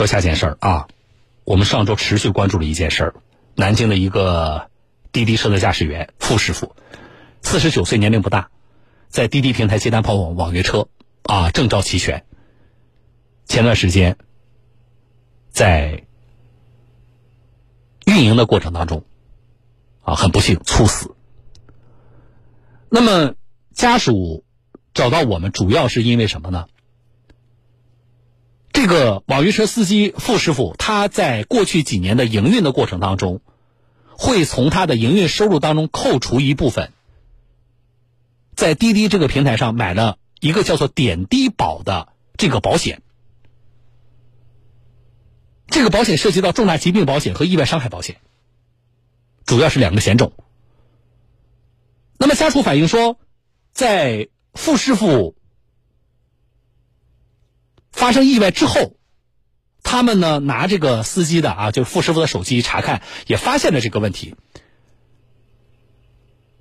说下件事儿啊，我们上周持续关注了一件事儿，南京的一个滴滴车的驾驶员傅师傅，四十九岁，年龄不大，在滴滴平台接单跑网网约车啊，证照齐全。前段时间，在运营的过程当中，啊，很不幸猝死。那么家属找到我们，主要是因为什么呢？这个网约车司机傅师傅，他在过去几年的营运的过程当中，会从他的营运收入当中扣除一部分，在滴滴这个平台上买了一个叫做点滴保的这个保险。这个保险涉及到重大疾病保险和意外伤害保险，主要是两个险种。那么家属反映说，在傅师傅。发生意外之后，他们呢拿这个司机的啊，就是傅师傅的手机查看，也发现了这个问题。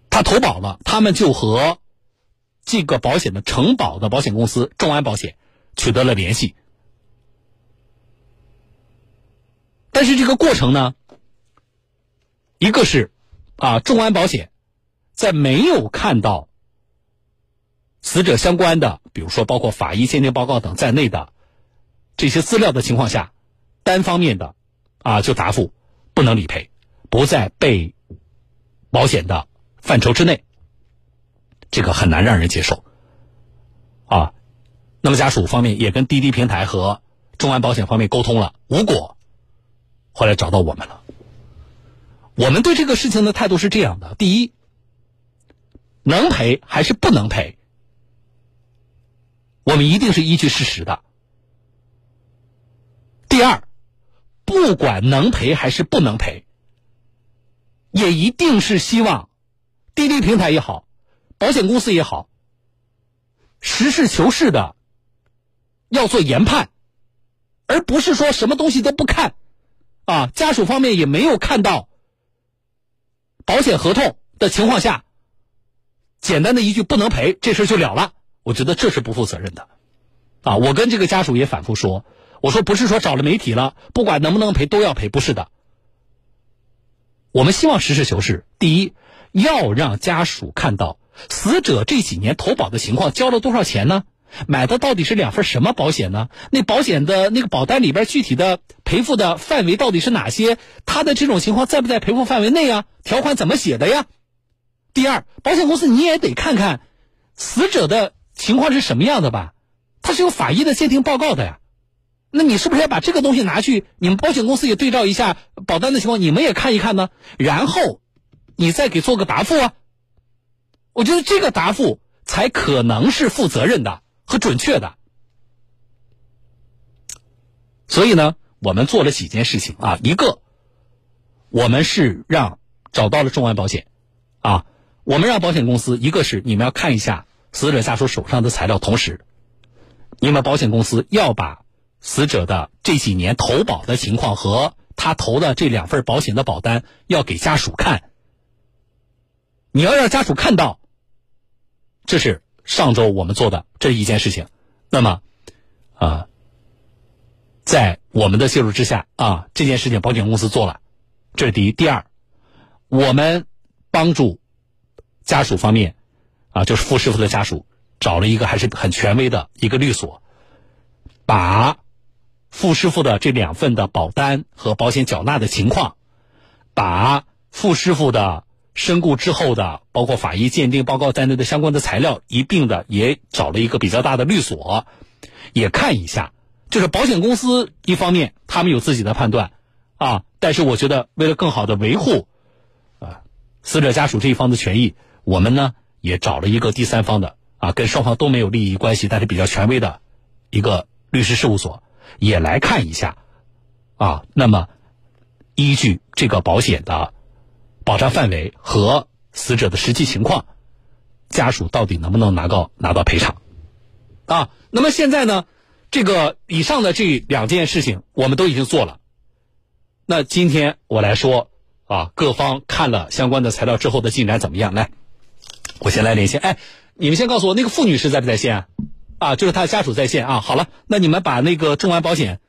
他投保了，他们就和这个保险的承保的保险公司众安保险取得了联系。但是这个过程呢，一个是啊，众安保险在没有看到。死者相关的，比如说包括法医鉴定报告等在内的这些资料的情况下，单方面的啊就答复不能理赔，不在被保险的范畴之内，这个很难让人接受啊。那么家属方面也跟滴滴平台和众安保险方面沟通了，无果，后来找到我们了。我们对这个事情的态度是这样的：第一，能赔还是不能赔？我们一定是依据事实的。第二，不管能赔还是不能赔，也一定是希望滴滴平台也好，保险公司也好，实事求是的要做研判，而不是说什么东西都不看。啊，家属方面也没有看到保险合同的情况下，简单的一句不能赔，这事就了了。我觉得这是不负责任的，啊！我跟这个家属也反复说，我说不是说找了媒体了，不管能不能赔都要赔，不是的。我们希望实事求是，第一要让家属看到死者这几年投保的情况，交了多少钱呢？买的到底是两份什么保险呢？那保险的那个保单里边具体的赔付的范围到底是哪些？他的这种情况在不在赔付范围内啊？条款怎么写的呀？第二，保险公司你也得看看死者的。情况是什么样的吧？他是有法医的鉴定报告的呀，那你是不是要把这个东西拿去？你们保险公司也对照一下保单的情况，你们也看一看呢？然后你再给做个答复啊？我觉得这个答复才可能是负责任的和准确的。所以呢，我们做了几件事情啊，一个，我们是让找到了众安保险，啊，我们让保险公司，一个是你们要看一下。死者家属手上的材料，同时，你们保险公司要把死者的这几年投保的情况和他投的这两份保险的保单要给家属看。你要让家属看到，这是上周我们做的这一件事情。那么，啊，在我们的介入之下啊，这件事情保险公司做了，这是第一。第二，我们帮助家属方面。啊，就是傅师傅的家属找了一个还是很权威的一个律所，把傅师傅的这两份的保单和保险缴纳的情况，把傅师傅的身故之后的包括法医鉴定报告在内的相关的材料一并的也找了一个比较大的律所，也看一下。就是保险公司一方面他们有自己的判断啊，但是我觉得为了更好的维护啊死者家属这一方的权益，我们呢。也找了一个第三方的啊，跟双方都没有利益关系，但是比较权威的一个律师事务所，也来看一下啊。那么，依据这个保险的保障范围和死者的实际情况，家属到底能不能拿到拿到赔偿啊？那么现在呢，这个以上的这两件事情我们都已经做了。那今天我来说啊，各方看了相关的材料之后的进展怎么样？来。我先来连线，哎，你们先告诉我那个付女士在不在线啊？啊，就是他的家属在线啊。好了，那你们把那个众安保险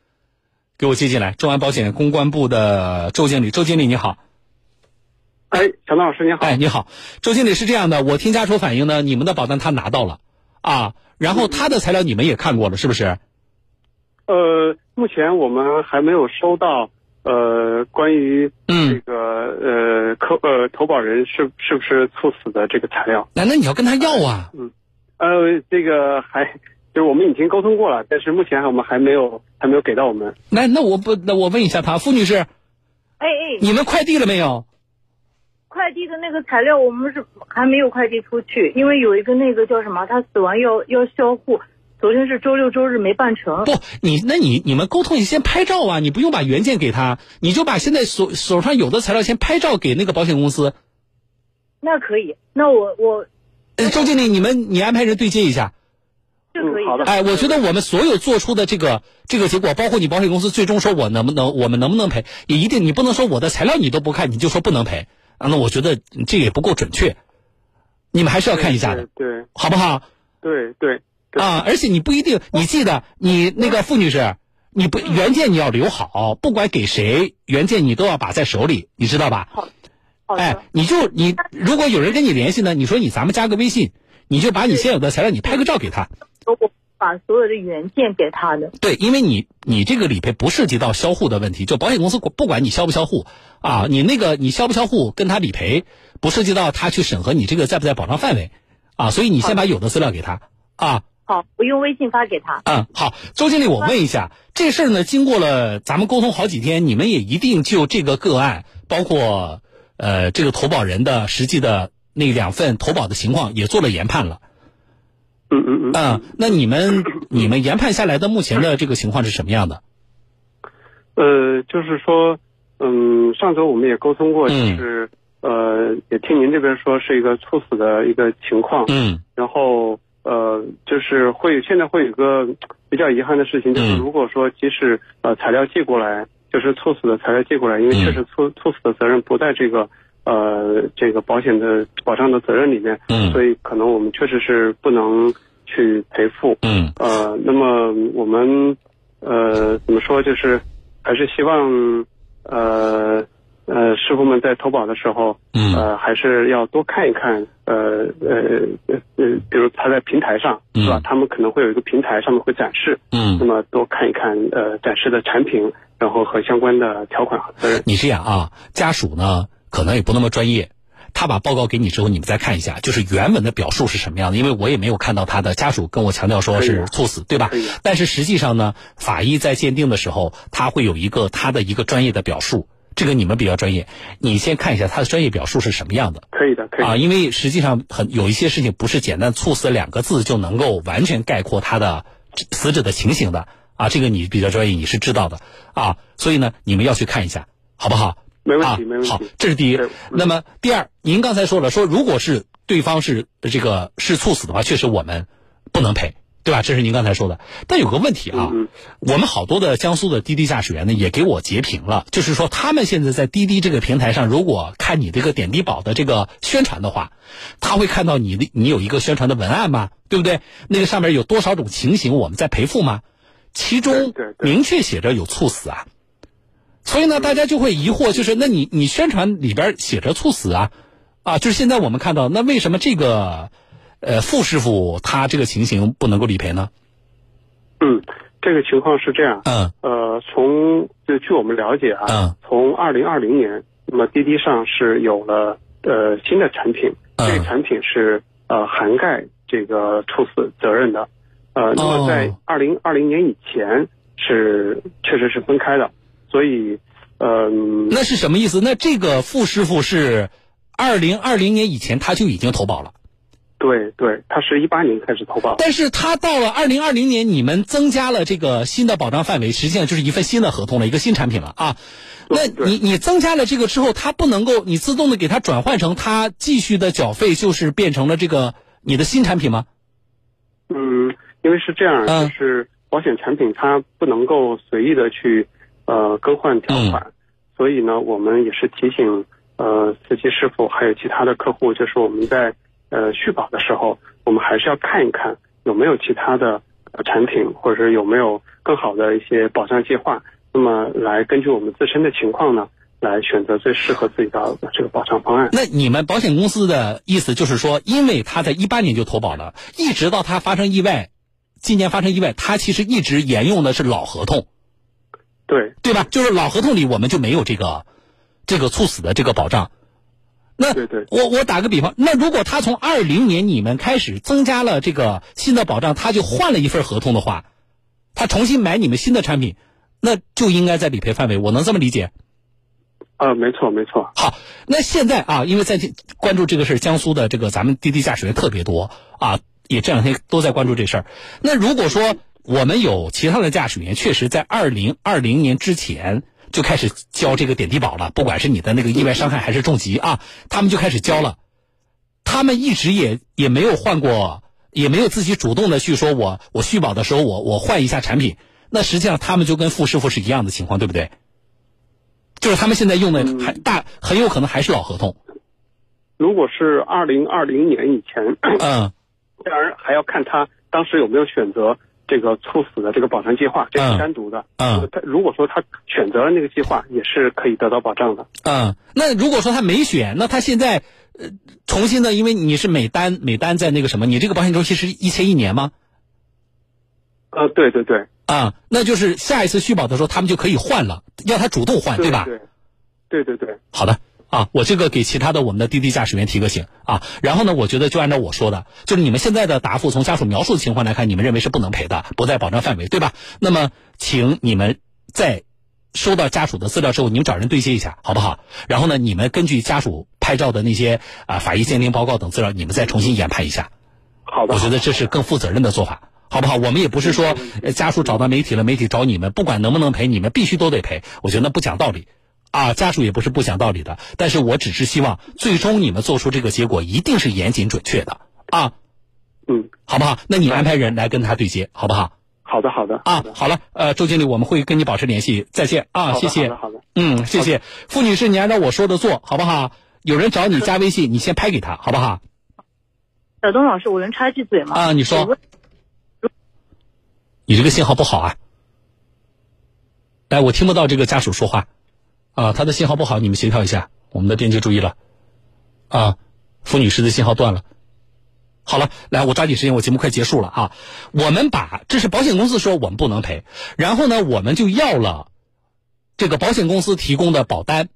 给我接进来。众安保险公关部的周经理，周经理你好。哎，小东老师你好。哎，你好，周经理是这样的，我听家属反映呢，你们的保单他拿到了啊，然后他的材料你们也看过了，是不是？呃，目前我们还没有收到呃关于这个呃客呃投保人是是不是猝死的这个材料。那那你要跟他要啊。嗯，呃，这个还就是我们已经沟通过了，但是目前我们还没有还没有给到我们。那那我不那我问一下他，付女士。哎哎。你们快递了没有？快递的那个材料我们是还没有快递出去，因为有一个那个叫什么，他死亡要要销户，昨天是周六周日没办成。不，你那你你们沟通，你先拍照啊，你不用把原件给他，你就把现在手手上有的材料先拍照给那个保险公司。那可以，那我我。周经理，你们你安排人对接一下。嗯。好的。哎，我觉得我们所有做出的这个这个结果，包括你保险公司最终说我能不能我们能不能赔，也一定你不能说我的材料你都不看，你就说不能赔。啊，那我觉得这也不够准确，你们还是要看一下的，对，好不好？对对啊，而且你不一定，你记得你那个付女士，你不原件你要留好，不管给谁，原件你都要把在手里，你知道吧？好，哎，你就你如果有人跟你联系呢，你说你咱们加个微信，你就把你现有的材料你拍个照给他。我把所有的原件给他的。对，因为你你这个理赔不涉及到销户的问题，就保险公司不管你销不销户啊，你那个你销不销户跟他理赔不涉及到他去审核你这个在不在保障范围啊，所以你先把有的资料给他啊。好，我用微信发给他。嗯，好，周经理，我问一下，这事儿呢，经过了咱们沟通好几天，你们也一定就这个个案，包括呃这个投保人的实际的那两份投保的情况也做了研判了。嗯嗯嗯啊，那你们 你们研判下来的目前的这个情况是什么样的？呃，就是说，嗯，上周我们也沟通过，就是呃，也听您这边说是一个猝死的一个情况。嗯。然后呃，就是会现在会有一个比较遗憾的事情，就是如果说即使呃材料寄过来，就是猝死的材料寄过来，因为确实猝猝死的责任不在这个。呃，这个保险的保障的责任里面，嗯，所以可能我们确实是不能去赔付，嗯，呃，那么我们呃怎么说，就是还是希望呃呃师傅们在投保的时候，嗯，呃还是要多看一看，呃呃呃，比如他在平台上，是吧？他们可能会有一个平台上面会展示，嗯，那么多看一看呃展示的产品，然后和相关的条款和责任。你这样啊，家属呢？可能也不那么专业，他把报告给你之后，你们再看一下，就是原文的表述是什么样的。因为我也没有看到他的家属跟我强调说是猝死，对吧？但是实际上呢，法医在鉴定的时候，他会有一个他的一个专业的表述。这个你们比较专业，你先看一下他的专业表述是什么样的。可以的，可以啊，因为实际上很有一些事情不是简单猝死两个字就能够完全概括他的死者的情形的啊。这个你比较专业，你是知道的啊。所以呢，你们要去看一下，好不好？没问题，没问题。好，这是第一。那么第二，您刚才说了，说如果是对方是这个是猝死的话，确实我们不能赔，对吧？这是您刚才说的。但有个问题啊，我们好多的江苏的滴滴驾驶员呢，也给我截屏了，就是说他们现在在滴滴这个平台上，如果看你这个点滴宝的这个宣传的话，他会看到你的你有一个宣传的文案吗？对不对？那个上面有多少种情形我们在赔付吗？其中明确写着有猝死啊。所以呢，大家就会疑惑，就是那你你宣传里边写着猝死啊，啊，就是现在我们看到，那为什么这个呃傅师傅他这个情形不能够理赔呢？嗯，这个情况是这样，嗯，呃，从就据我们了解啊，嗯，从二零二零年，那么滴滴上是有了呃新的产品，这个产品是呃涵盖这个猝死责任的，呃，那么在二零二零年以前是确实是分开的。所以，嗯，那是什么意思？那这个傅师傅是二零二零年以前他就已经投保了，对对，他是一八年开始投保，但是他到了二零二零年，你们增加了这个新的保障范围，实际上就是一份新的合同了，一个新产品了啊。那你你增加了这个之后，他不能够你自动的给他转换成他继续的缴费，就是变成了这个你的新产品吗？嗯，因为是这样，就是保险产品它不能够随意的去。呃，更换条款，所以呢，我们也是提醒呃司机师傅还有其他的客户，就是我们在呃续保的时候，我们还是要看一看有没有其他的产品，或者是有没有更好的一些保障计划，那么来根据我们自身的情况呢，来选择最适合自己的这个保障方案。那你们保险公司的意思就是说，因为他在一八年就投保了，一直到他发生意外，今年发生意外，他其实一直沿用的是老合同，对对吧？就是老合同里我们就没有这个这个猝死的这个保障。那对对，我我打个比方，那如果他从二零年你们开始增加了这个新的保障，他就换了一份合同的话，他重新买你们新的产品，那就应该在理赔范围，我能这么理解？啊，没错没错。好，那现在啊，因为在关注这个事江苏的这个咱们滴滴驾驶员特别多啊，也这两天都在关注这事儿。那如果说我们有其他的驾驶员，确实在二零二零年之前。就开始交这个点滴保了，不管是你的那个意外伤害还是重疾啊，他们就开始交了。他们一直也也没有换过，也没有自己主动的去说，我我续保的时候我我换一下产品。那实际上他们就跟傅师傅是一样的情况，对不对？就是他们现在用的还大很有可能还是老合同。如果是二零二零年以前，嗯，当然还要看他当时有没有选择。这个猝死的这个保障计划，这是单独的。嗯，他如果说他选择了那个计划，也是可以得到保障的。嗯，那如果说他没选，那他现在呃重新的，因为你是每单每单在那个什么，你这个保险周期是一签一年吗？呃，对对对。啊，那就是下一次续保的时候，他们就可以换了，要他主动换，对吧？对，对对对。好的。啊，我这个给其他的我们的滴滴驾驶员提个醒啊，然后呢，我觉得就按照我说的，就是你们现在的答复，从家属描述的情况来看，你们认为是不能赔的，不在保障范围，对吧？那么，请你们在收到家属的资料之后，你们找人对接一下，好不好？然后呢，你们根据家属拍照的那些啊法医鉴定报告等资料，你们再重新研判一下。好的，我觉得这是更负责任的做法，好不好？我们也不是说家属找到媒体了，媒体找你们，不管能不能赔，你们必须都得赔，我觉得那不讲道理。啊，家属也不是不讲道理的，但是我只是希望最终你们做出这个结果一定是严谨准确的啊，嗯，好不好？那你安排人来跟他对接，好不好？好的，好的。啊，好了，呃，周经理，我们会跟你保持联系，再见啊，谢谢。好的，好的。嗯，谢谢，付女士，你按照我说的做好不好？有人找你加微信，你先拍给他，好不好？小东老师，我能插一句嘴吗？啊，你说。你这个信号不好啊，来，我听不到这个家属说话。啊，他的信号不好，你们协调一下。我们的电机注意了，啊，付女士的信号断了。好了，来，我抓紧时间，我节目快结束了啊。我们把这是保险公司说我们不能赔，然后呢，我们就要了这个保险公司提供的保单，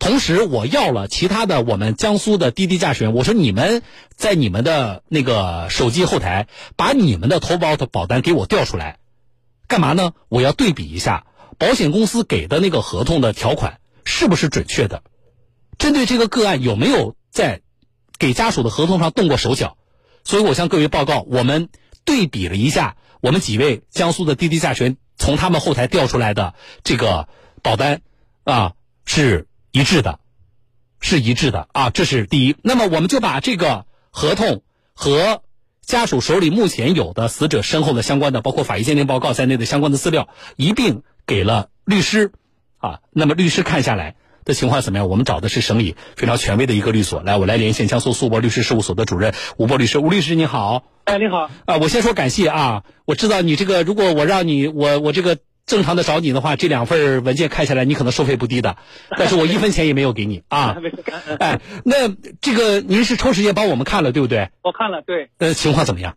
同时我要了其他的我们江苏的滴滴驾驶员，我说你们在你们的那个手机后台把你们的投保的保单给我调出来，干嘛呢？我要对比一下。保险公司给的那个合同的条款是不是准确的？针对这个个案有没有在给家属的合同上动过手脚？所以我向各位报告，我们对比了一下，我们几位江苏的滴滴驾驶员从他们后台调出来的这个保单啊是一致的，是一致的啊，这是第一。那么我们就把这个合同和家属手里目前有的死者身后的相关的，包括法医鉴定报告在内的相关的资料一并。给了律师，啊，那么律师看下来的情况怎么样？我们找的是省里非常权威的一个律所，来，我来连线江苏苏博律师事务所的主任吴博律师，吴律师你好。哎，你好。啊，我先说感谢啊，我知道你这个，如果我让你，我我这个正常的找你的话，这两份文件看下来，你可能收费不低的，但是我一分钱也没有给你啊。哎，那这个您是抽时间帮我们看了，对不对？我看了，对。呃，情况怎么样？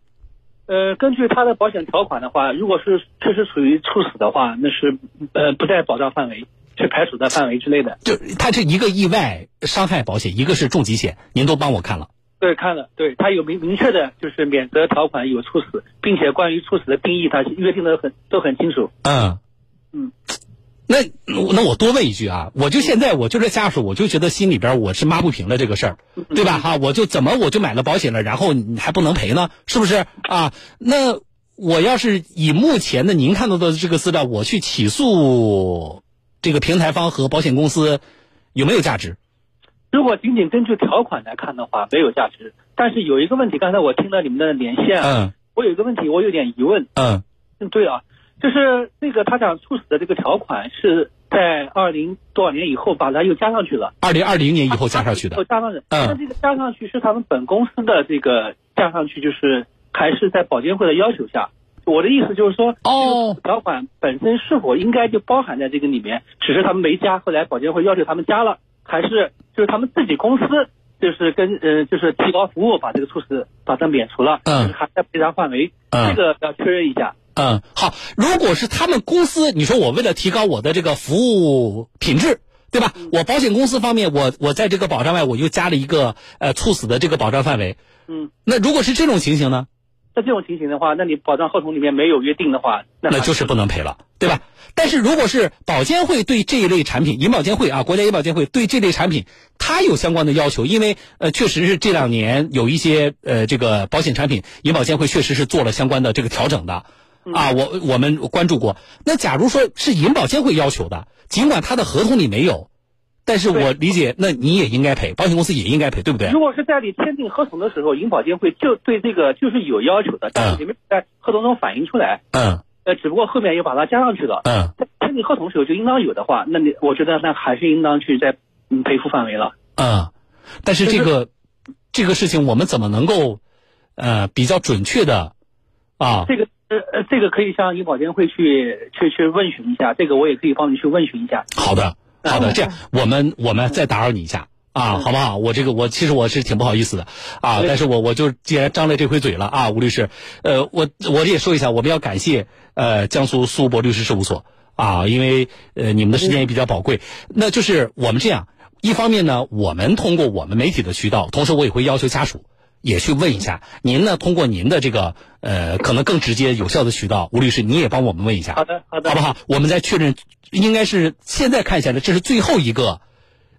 呃，根据他的保险条款的话，如果是确实属于猝死的话，那是呃不在保障范围，是排除在范围之内的。就他这一个意外伤害保险，一个是重疾险，您都帮我看了。对，看了，对他有明明确的就是免责条款有猝死，并且关于猝死的定义，他约定的很都很清楚。嗯嗯。那那我多问一句啊，我就现在我就这家属，我就觉得心里边我是抹不平的这个事儿，对吧？哈，我就怎么我就买了保险了，然后你还不能赔呢？是不是啊？那我要是以目前的您看到的这个资料，我去起诉这个平台方和保险公司，有没有价值？如果仅仅根据条款来看的话，没有价值。但是有一个问题，刚才我听到你们的连线，嗯，我有一个问题，我有点疑问，嗯，嗯，对啊。就是那个他想猝死的这个条款是在二零多少年以后把它又加上去了，二零二零年以后加上去的，加上去。那这个加上去是他们本公司的这个加上去，就是还是在保监会的要求下，我的意思就是说，哦，条款本身是否应该就包含在这个里面？只是他们没加，后来保监会要求他们加了，还是就是他们自己公司就是跟呃就是提高服务把这个措施把它免除了，嗯，还在赔偿范围，嗯，这个要确认一下。嗯，好，如果是他们公司，你说我为了提高我的这个服务品质，对吧？我保险公司方面，我我在这个保障外，我又加了一个呃猝死的这个保障范围。嗯，那如果是这种情形呢？那这种情形的话，那你保障合同里面没有约定的话，那就是不能赔了，对吧？但是如果是保监会对这一类产品，银保监会啊，国家银保监会对这类产品，它有相关的要求，因为呃，确实是这两年有一些呃这个保险产品，银保监会确实是做了相关的这个调整的。啊，我我们关注过。那假如说是银保监会要求的，尽管他的合同里没有，但是我理解，那你也应该赔，保险公司也应该赔，对不对？如果是在你签订合同的时候，银保监会就对这个就是有要求的，但是你没在合同中反映出来。嗯。呃，只不过后面又把它加上去了。嗯。在签订合同时候就应当有的话，那你我觉得那还是应当去在嗯赔付范围了。嗯，但是这个这个事情我们怎么能够呃比较准确的啊？这个。呃呃，这个可以向银保监会去去去问询一下，这个我也可以帮你去问询一下。好的，好的，这样我们我们再打扰你一下啊，好不好？我这个我其实我是挺不好意思的啊，但是我我就既然张了这回嘴了啊，吴律师，呃，我我也说一下，我们要感谢呃江苏苏博律师事务所啊，因为呃你们的时间也比较宝贵，那就是我们这样，一方面呢，我们通过我们媒体的渠道，同时我也会要求家属。也去问一下您呢？通过您的这个呃，可能更直接有效的渠道，吴律师，你也帮我们问一下。好的，好的，好不好？我们再确认，应该是现在看下来，这是最后一个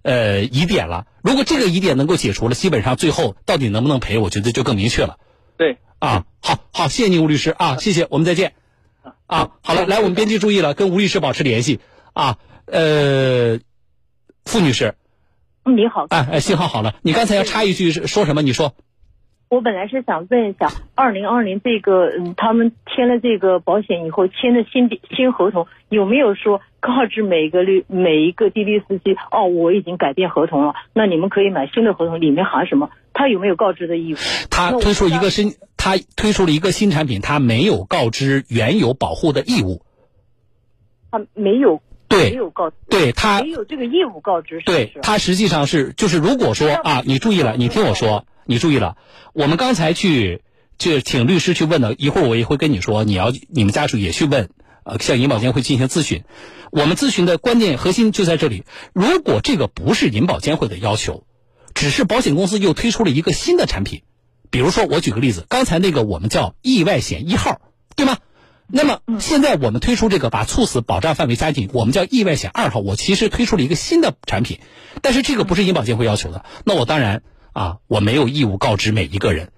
呃疑点了。如果这个疑点能够解除了，基本上最后到底能不能赔，我觉得就更明确了。对，啊，好好，谢谢你，吴律师啊，谢谢，我们再见。啊，好了，来，我们编辑注意了，跟吴律师保持联系啊。呃，付女士，你好，哎哎，信号好了，你刚才要插一句说什么？你说。我本来是想问一下，二零二零这个，嗯，他们签了这个保险以后签的新新合同，有没有说告知每个律每一个滴滴司机，哦，我已经改变合同了，那你们可以买新的合同，里面含什么？他有没有告知的义务？他推出一个新，他推出了一个新产品，他没有告知原有保护的义务。他没有，对，没有告，对他没有这个义务告知。对他实际上是，就是如果说啊，你注意了，你听我说。你注意了，我们刚才去就请律师去问的，一会儿我也会跟你说，你要你们家属也去问，呃，向银保监会进行咨询。我们咨询的关键核心就在这里。如果这个不是银保监会的要求，只是保险公司又推出了一个新的产品，比如说我举个例子，刚才那个我们叫意外险一号，对吗？那么现在我们推出这个把猝死保障范围加进，我们叫意外险二号。我其实推出了一个新的产品，但是这个不是银保监会要求的，那我当然。啊，我没有义务告知每一个人，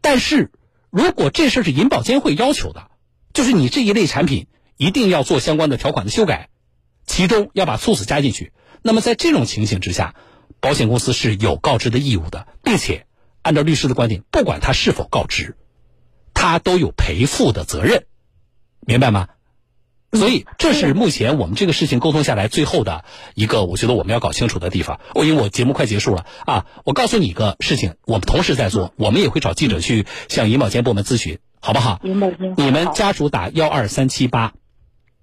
但是如果这事是银保监会要求的，就是你这一类产品一定要做相关的条款的修改，其中要把猝死加进去。那么在这种情形之下，保险公司是有告知的义务的，并且按照律师的观点，不管他是否告知，他都有赔付的责任，明白吗？所以，这是目前我们这个事情沟通下来最后的一个，我觉得我们要搞清楚的地方。我因为我节目快结束了啊，我告诉你一个事情，我们同时在做，我们也会找记者去向银保监部门咨询，好不好？银保监，你们家属打幺二三七八，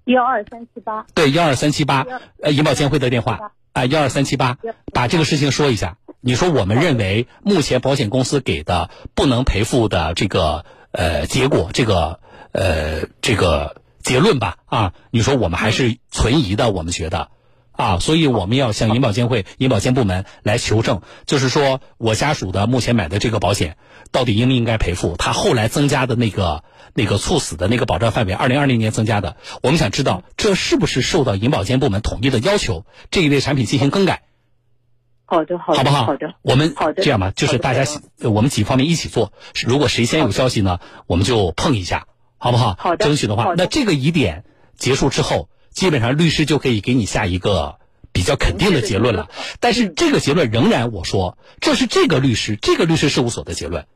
幺二三七八，对，幺二三七八，呃，银保监会的电话啊，幺二三七八，把这个事情说一下。你说我们认为目前保险公司给的不能赔付的这个呃结果，这个呃这个。结论吧，啊，你说我们还是存疑的，我们觉得，啊，所以我们要向银保监会、银保监部门来求证，就是说我家属的目前买的这个保险，到底应不应该赔付？他后来增加的那个那个猝死的那个保障范围，二零二零年增加的，我们想知道这是不是受到银保监部门统一的要求，这一类产品进行更改？好的，好的，好不好？好的，我们好的，这样吧，就是大家我们几方面一起做，如果谁先有消息呢，我们就碰一下。好不好？好的。争取的话，那这个疑点结束之后，基本上律师就可以给你下一个比较肯定的结论了。但是这个结论仍然，我说这是这个律师、这个律师事务所的结论，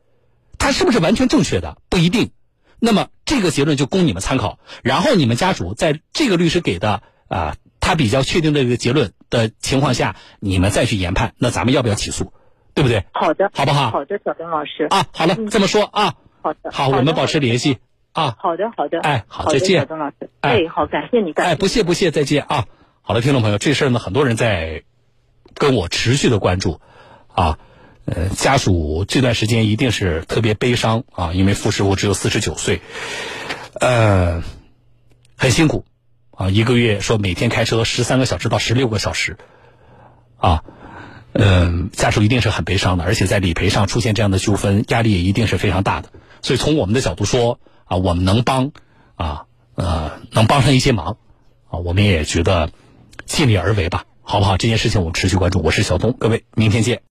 他是不是完全正确的不一定。那么这个结论就供你们参考。然后你们家属在这个律师给的啊，他比较确定的一个结论的情况下，你们再去研判，那咱们要不要起诉，对不对？好的，好不好？好的，小邓老师。啊，好了，这么说啊。好的，好，我们保持联系。啊。好的，好的。哎，好，再见，小东老师。哎，好，感谢你，感谢。哎，不谢不谢，再见啊。好的，听众朋友，这事儿呢，很多人在跟我持续的关注啊。呃，家属这段时间一定是特别悲伤啊，因为傅师傅只有四十九岁，呃，很辛苦啊，一个月说每天开车十三个小时到十六个小时啊。嗯，家属一定是很悲伤的，而且在理赔上出现这样的纠纷，压力也一定是非常大的。所以从我们的角度说啊，我们能帮啊，呃，能帮上一些忙啊，我们也觉得尽力而为吧，好不好？这件事情我们持续关注。我是小东，各位，明天见。